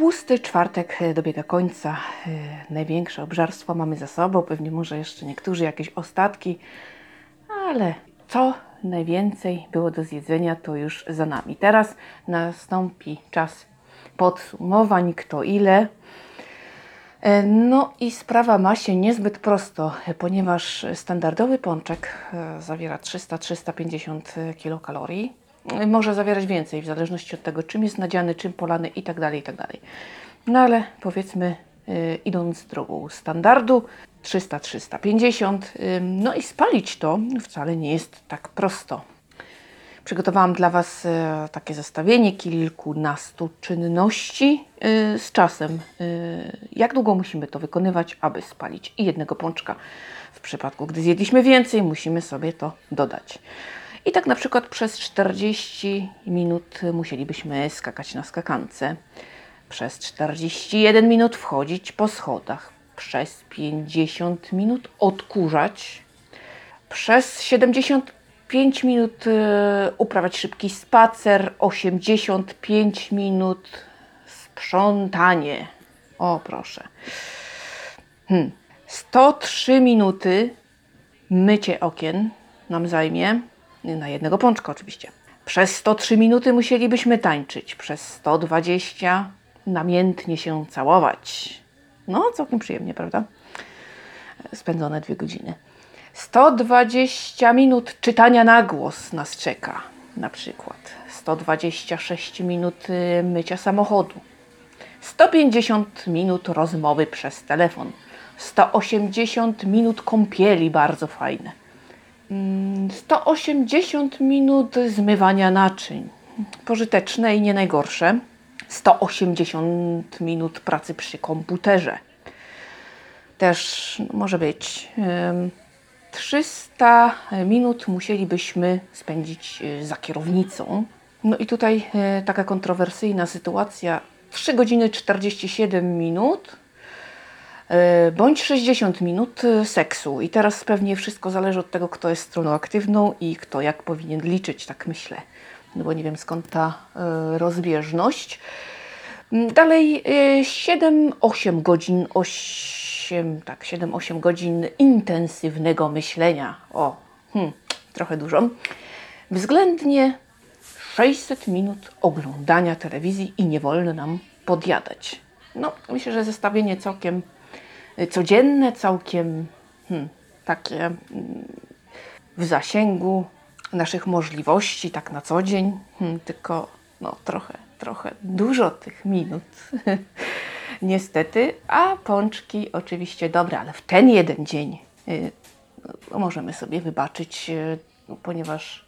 Tłusty czwartek dobiega końca. E, Największe obżarstwo mamy za sobą, pewnie może jeszcze niektórzy jakieś ostatki, ale co najwięcej było do zjedzenia, to już za nami. Teraz nastąpi czas podsumowań, kto ile. E, No i sprawa ma się niezbyt prosto, ponieważ standardowy pączek e, zawiera 300-350 kilokalorii. Może zawierać więcej, w zależności od tego, czym jest nadziany, czym polany i tak dalej, i tak. No ale powiedzmy, e, idąc drogą standardu, 300-350, e, no i spalić to wcale nie jest tak prosto. Przygotowałam dla Was e, takie zestawienie kilkunastu czynności z czasem. Jak długo musimy to wykonywać, aby spalić i jednego pączka. W przypadku, gdy zjedliśmy więcej, musimy sobie to dodać. I tak na przykład przez 40 minut musielibyśmy skakać na skakance. Przez 41 minut wchodzić po schodach. Przez 50 minut odkurzać przez 75 minut e, uprawiać szybki spacer, 85 minut sprzątanie. O, proszę. Hmm. 103 minuty mycie okien nam zajmie, na jednego pączka oczywiście. Przez 103 minuty musielibyśmy tańczyć, przez 120 namiętnie się całować. No, całkiem przyjemnie, prawda? spędzone dwie godziny. 120 minut czytania na głos nas czeka, na przykład. 126 minut y, mycia samochodu. 150 minut rozmowy przez telefon. 180 minut kąpieli, bardzo fajne. Mm, 180 minut zmywania naczyń. Pożyteczne i nie najgorsze. 180 minut pracy przy komputerze też może być. Ym, 300 minut musielibyśmy spędzić y, za kierownicą. No i tutaj y, taka kontrowersyjna sytuacja. 3 godziny 47 minut bądź 60 minut y, seksu. I teraz pewnie wszystko zależy od tego, kto jest stroną aktywną i kto jak powinien liczyć, tak myślę. No bo nie wiem skąd ta y, rozbieżność. Mm, Dalej y, 7-8 godzin, 8, tak, 7-8 godzin intensywnego myślenia. O, hmm, trochę dużo. Względnie 600 minut oglądania telewizji i nie wolno nam podjadać. No, myślę, że zestawienie całkiem codzienne, całkiem hmm, takie mm, w zasięgu naszych możliwości, tak na co dzień, hmm, tylko no, trochę, trochę dużo tych minut. Niestety, a pączki oczywiście dobre, ale w ten jeden dzień y, no, możemy sobie wybaczyć, y, no, ponieważ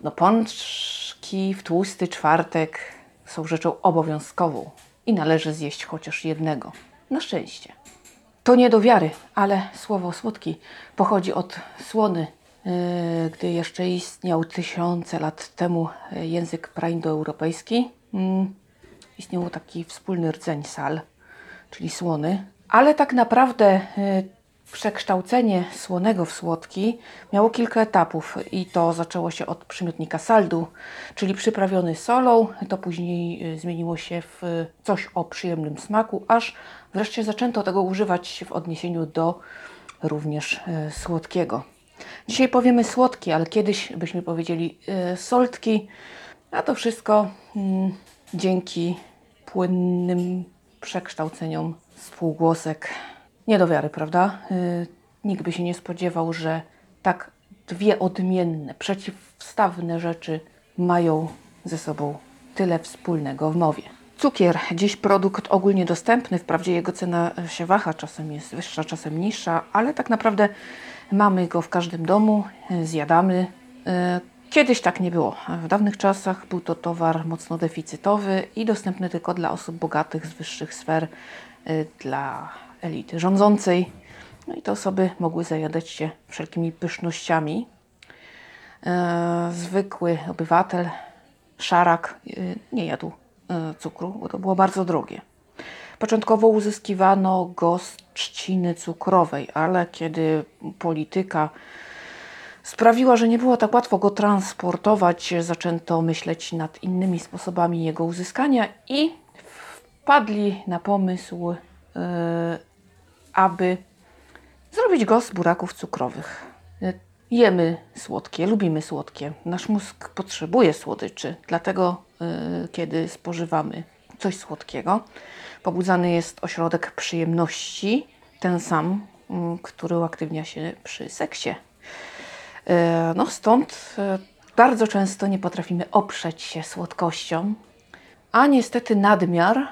no, pączki w tłusty czwartek są rzeczą obowiązkową i należy zjeść chociaż jednego. Na szczęście. To nie do wiary, ale słowo słodki pochodzi od słony. Yy, Gdy jeszcze istniał tysiące lat temu yy, język praindoeuropejski, mm, istniał taki wspólny rdzeń sal, czyli słony. Ale tak naprawdę yy, przekształcenie słonego w słodki miało kilka etapów i to zaczęło się od przymiotnika saldu, czyli przyprawiony solą, to później y, zmieniło się w coś o przyjemnym smaku, aż wreszcie zaczęto tego używać w odniesieniu do również y, słodkiego. Dzisiaj powiemy słodki, ale kiedyś byśmy powiedzieli y, soltki, a to wszystko mm, dzięki płynnym przekształceniom spółgłosek. Nie do wiary, prawda? Y, nikt by się nie spodziewał, że tak dwie odmienne, przeciwstawne rzeczy mają ze sobą tyle wspólnego w mowie. Cukier, dziś produkt ogólnie dostępny, wprawdzie jego cena się waha, czasem jest wyższa, czasem niższa, ale tak naprawdę mamy go w każdym domu, y, zjadamy. Y, Kiedyś tak nie było. W dawnych czasach był to towar mocno deficytowy i dostępny tylko dla osób bogatych z wyższych sfer, dla elity rządzącej. No i te osoby mogły zajadać się wszelkimi pysznościami. E, zwykły obywatel, szarak, y, nie jadł e, cukru, bo to było bardzo drogie. Początkowo uzyskiwano go z trzciny cukrowej, ale kiedy polityka sprawiła, że nie było tak łatwo go transportować, zaczęto myśleć nad innymi sposobami jego uzyskania i wpadli na pomysł, e, aby zrobić go z buraków cukrowych. Jemy słodkie, lubimy słodkie. Nasz mózg potrzebuje słodyczy, dlatego e, kiedy spożywamy coś słodkiego, pobudzany jest ośrodek przyjemności, ten sam, mm, który uaktywnia się przy seksie. E, No stąd e, bardzo często nie potrafimy oprzeć się słodkościom, a niestety nadmiar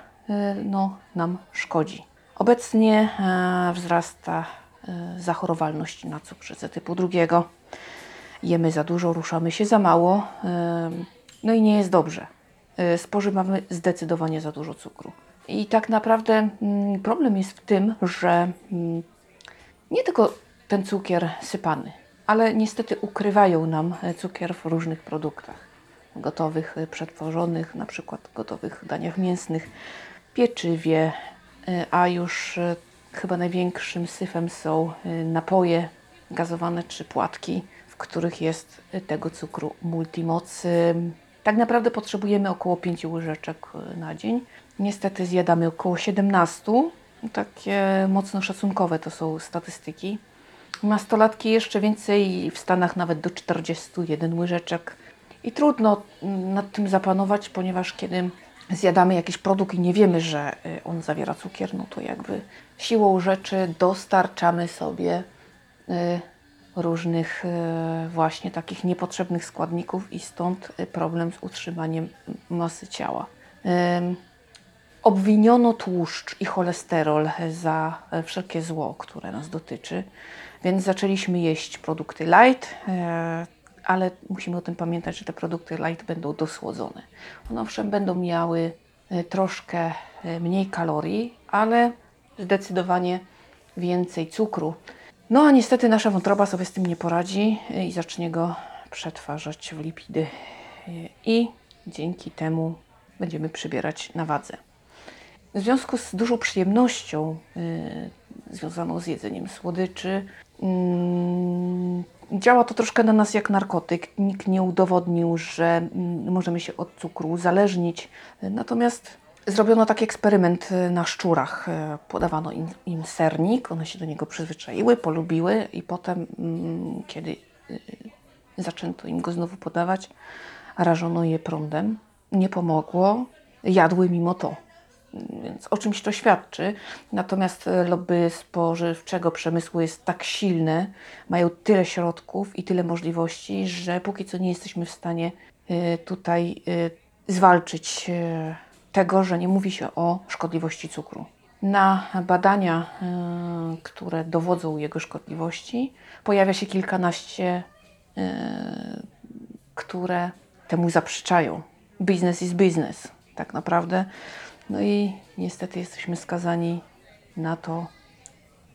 no, nam szkodzi. Obecnie e, wzrasta e, zachorowalność na cukrzycę typu drugiego. Jemy za dużo, ruszamy się za mało, e, no i nie jest dobrze. Spożywamy zdecydowanie za dużo cukru. I tak naprawdę mm, problem jest w tym, że mm, nie tylko ten cukier sypany, ale niestety ukrywają nam cukier w różnych produktach gotowych, przetworzonych, na przykład gotowych daniach mięsnych, pieczywie, a już e, chyba największym syfem są e, napoje gazowane czy płatki, w których jest e, tego cukru multimoc. E, Tak naprawdę potrzebujemy około 5 łyżeczek na dzień. Niestety zjadamy około 17. Takie mocno szacunkowe to są statystyki. Nastolatki jeszcze więcej, w Stanach nawet do 41 łyżeczek. I trudno mm, nad tym zapanować, ponieważ kiedy zjadamy jakiś produkt i nie wiemy, że y, on zawiera cukier, no to jakby siłą rzeczy dostarczamy sobie y, różnych y, właśnie takich niepotrzebnych składników i stąd problem z utrzymaniem masy ciała. Obwiniono tłuszcz i cholesterol za e, wszelkie zło, które nas dotyczy, więc zaczęliśmy jeść produkty light, e, ale musimy o tym pamiętać, że te produkty light będą dosłodzone. One owszem będą miały e, troszkę e, mniej kalorii, ale zdecydowanie więcej cukru. No a niestety nasza wątroba sobie z tym nie poradzi e, i zacznie go przetwarzać w lipidy. I dzięki temu będziemy przybierać na wadze. W związku z dużą przyjemnością y, związaną z jedzeniem słodyczy, mm, działa to troszkę na nas jak narkotyk. Nikt nie udowodnił, że mm, możemy się od cukru uzależnić. Natomiast zrobiono taki eksperyment y, na szczurach. Y, Podawano im, im sernik, one się do niego przyzwyczaiły, polubiły i potem, mm, kiedy y, zaczęto im go znowu podawać, rażono je prądem. Nie pomogło, jadły mimo to więc o czymś to świadczy. Natomiast lobby spożywczego przemysłu jest tak silne, mają tyle środków i tyle możliwości, że póki co nie jesteśmy w stanie e, tutaj e, zwalczyć e, tego, że nie mówi się o szkodliwości cukru. Na badania, które dowodzą jego szkodliwości, pojawia się kilkanaście, które temu zaprzeczają. Business is business, tak naprawdę. No i niestety jesteśmy skazani na to,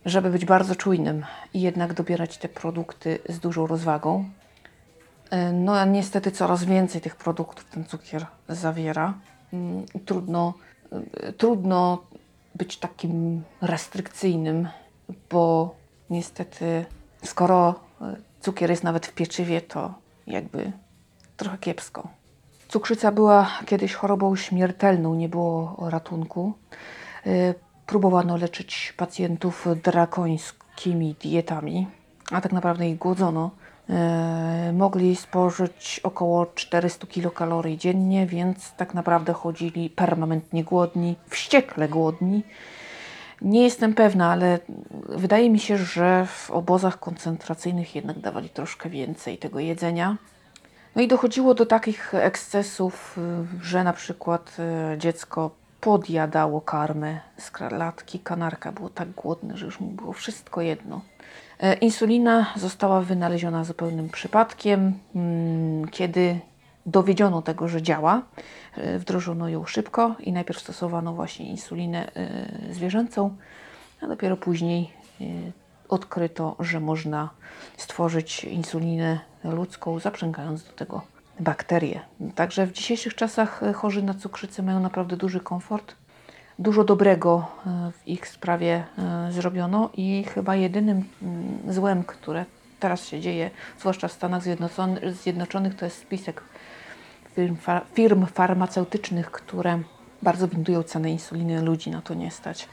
żeby być bardzo czujnym i jednak dobierać te produkty z dużą rozwagą. E, No a niestety coraz więcej tych produktów ten cukier zawiera. Mm, Trudno, e, trudno być takim restrykcyjnym, bo niestety skoro e, cukier jest nawet w pieczywie, to jakby trochę kiepsko. Cukrzyca była kiedyś chorobą śmiertelną, nie było ratunku. Y, Próbowano leczyć pacjentów drakońskimi dietami, a tak naprawdę ich głodzono. Y, Mogli spożyć około 400 kilokalorii dziennie, więc tak naprawdę chodzili permanentnie głodni, wściekle głodni. Nie jestem pewna, ale wydaje mi się, że w obozach koncentracyjnych jednak dawali troszkę więcej tego jedzenia. No i dochodziło do takich ekscesów, y, że na przykład y, dziecko podjadało karmę z latki. Kanarka było tak głodne, że już mu było wszystko jedno. E, Insulina została wynaleziona zupełnym przypadkiem, mm, kiedy dowiedziono tego, że działa. e, Wdrożono ją szybko i najpierw stosowano właśnie insulinę e, zwierzęcą, a dopiero później odkryto, że można stworzyć insulinę ludzką, zaprzęgając do tego bakterie. Także w dzisiejszych czasach e, chorzy na cukrzycę mają naprawdę duży komfort. Dużo dobrego e, w ich sprawie e, zrobiono i chyba jedynym mm, złem, które teraz się dzieje, zwłaszcza w Stanach Zjednoczony- Zjednoczonych, to jest spisek firm, firm farmaceutycznych, które bardzo windują cenę insuliny, ludzi na to nie stać.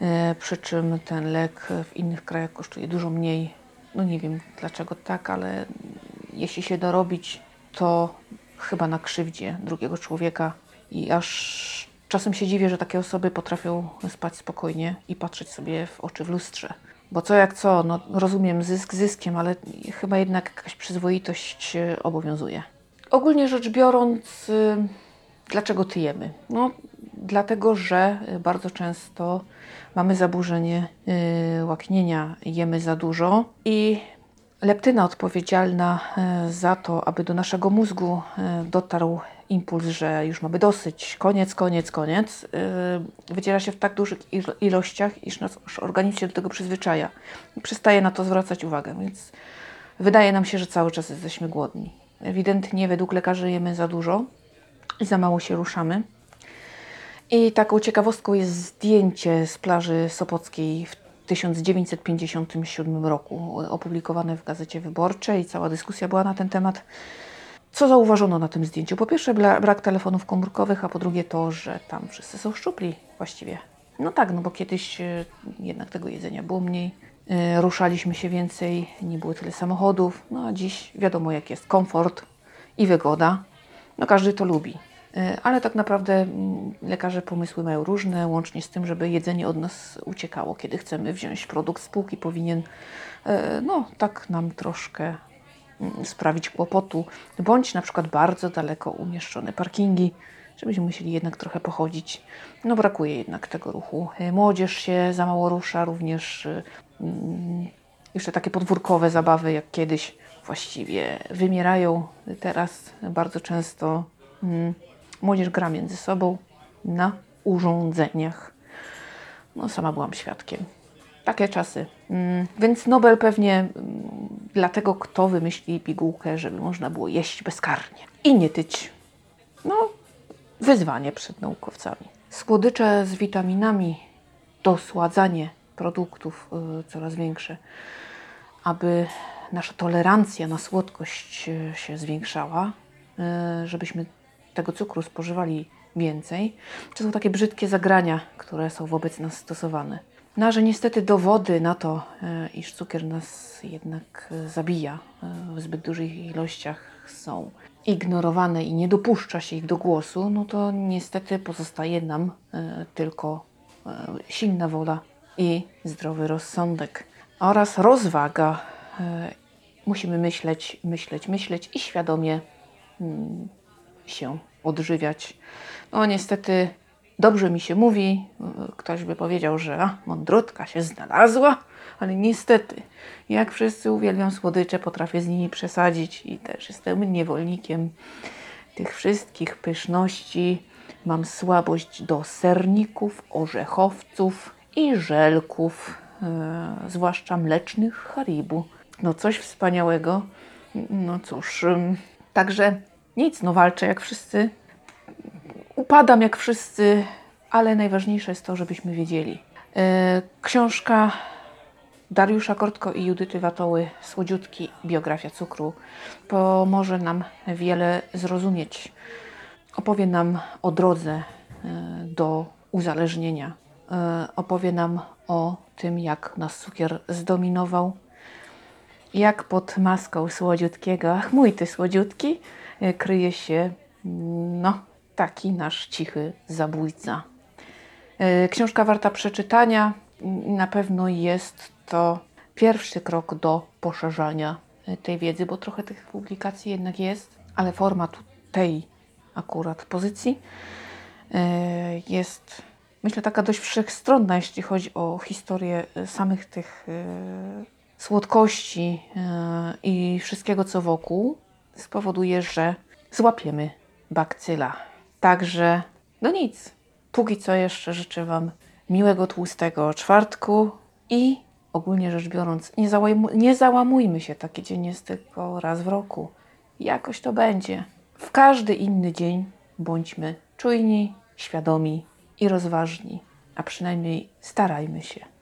E, Przy czym ten lek w innych krajach kosztuje dużo mniej. No nie wiem dlaczego tak, ale jeśli się dorobić, to chyba na krzywdzie drugiego człowieka i aż czasem się dziwię, że takie osoby potrafią spać spokojnie i patrzeć sobie w oczy w lustrze. Bo co jak co, no rozumiem zysk zyskiem, ale chyba jednak jakaś przyzwoitość e, obowiązuje. Ogólnie rzecz biorąc, y, dlaczego tyjemy? No, dlatego, że y, bardzo często mamy zaburzenie y, łaknienia, jemy za dużo i leptyna odpowiedzialna y, za to, aby do naszego mózgu dotarł impuls, że już mamy dosyć, koniec, koniec, koniec, wydziela się w tak dużych il- ilościach, iż nasz organizm się do tego przyzwyczaja i przestaje na to zwracać uwagę, więc wydaje nam się, że cały czas jesteśmy głodni. Ewidentnie według lekarzy jemy za dużo i za mało się ruszamy. I taką ciekawostką jest zdjęcie z plaży Sopockiej w 1957 roku, opublikowane w Gazecie Wyborczej. Cała dyskusja była na ten temat. Co zauważono na tym zdjęciu? Po pierwsze brak telefonów komórkowych, a po drugie to, że tam wszyscy są szczupli właściwie. No tak, no bo kiedyś e, jednak tego jedzenia było mniej, e, ruszaliśmy się więcej, nie było tyle samochodów, no a dziś wiadomo jak jest komfort i wygoda. No każdy to lubi. E, Ale tak naprawdę mm, lekarze pomysły mają różne, łącznie z tym, żeby jedzenie od nas uciekało. Kiedy chcemy wziąć produkt z półki, powinien e, no tak nam troszkę mm, sprawić kłopotu, bądź na przykład bardzo daleko umieszczone parkingi, żebyśmy musieli jednak trochę pochodzić. No brakuje jednak tego ruchu. E, Młodzież się za mało rusza, również mm, jeszcze takie podwórkowe zabawy jak kiedyś właściwie wymierają. Teraz bardzo często młodzież gra między sobą na urządzeniach. No, sama byłam świadkiem. Takie czasy. Mm, Więc Nobel pewnie mm, dla tego, kto wymyśli pigułkę, żeby można było jeść bezkarnie i nie tyć. No, wyzwanie przed naukowcami. Słodycze z witaminami, dosładzanie produktów y, coraz większe, aby nasza tolerancja na słodkość y, się zwiększała, y, żebyśmy tego cukru spożywali więcej. To są takie brzydkie zagrania, które są wobec nas stosowane. No, a że niestety dowody na to, e, iż cukier nas jednak e, zabija e, w zbyt dużych ilościach są ignorowane i nie dopuszcza się ich do głosu, no to niestety pozostaje nam tylko silna wola i zdrowy rozsądek oraz rozwaga. Musimy myśleć, myśleć, myśleć i świadomie mm, się odżywiać. No niestety dobrze mi się mówi, ktoś by powiedział, że a, mądrutka się znalazła, ale niestety, jak wszyscy uwielbiam słodycze, potrafię z nimi przesadzić i też jestem niewolnikiem tych wszystkich pyszności. Mam słabość do serników, orzechowców i żelków, e, zwłaszcza mlecznych Haribu. No coś wspaniałego. No cóż, ym, także nic, no walczę jak wszyscy, upadam jak wszyscy, ale najważniejsze jest to, żebyśmy wiedzieli. E, Książka Dariusza Kortko i Judyty Watoły Słodziutki Biografia cukru pomoże nam wiele zrozumieć. Opowie nam o drodze e, do uzależnienia. E, Opowie nam o tym, jak nas cukier zdominował, jak pod maską słodziutkiego, ach mój ty słodziutki, e, kryje się mm, no, taki nasz cichy zabójca. E, Książka warta przeczytania. Mm, Na pewno jest to pierwszy krok do poszerzania e, tej wiedzy, bo trochę tych publikacji jednak jest, ale forma tej akurat pozycji jest, myślę, taka dość wszechstronna, jeśli chodzi o historię samych tych słodkości e, i wszystkiego, co wokół, spowoduje, że złapiemy bakcyla. Także, no nic. Póki co jeszcze życzę Wam miłego, tłustego czwartku i ogólnie rzecz biorąc, nie, załajmu- nie załamujmy się. Taki dzień jest tylko raz w roku. Jakoś to będzie. W każdy inny dzień bądźmy czujni, świadomi i rozważni, a przynajmniej starajmy się.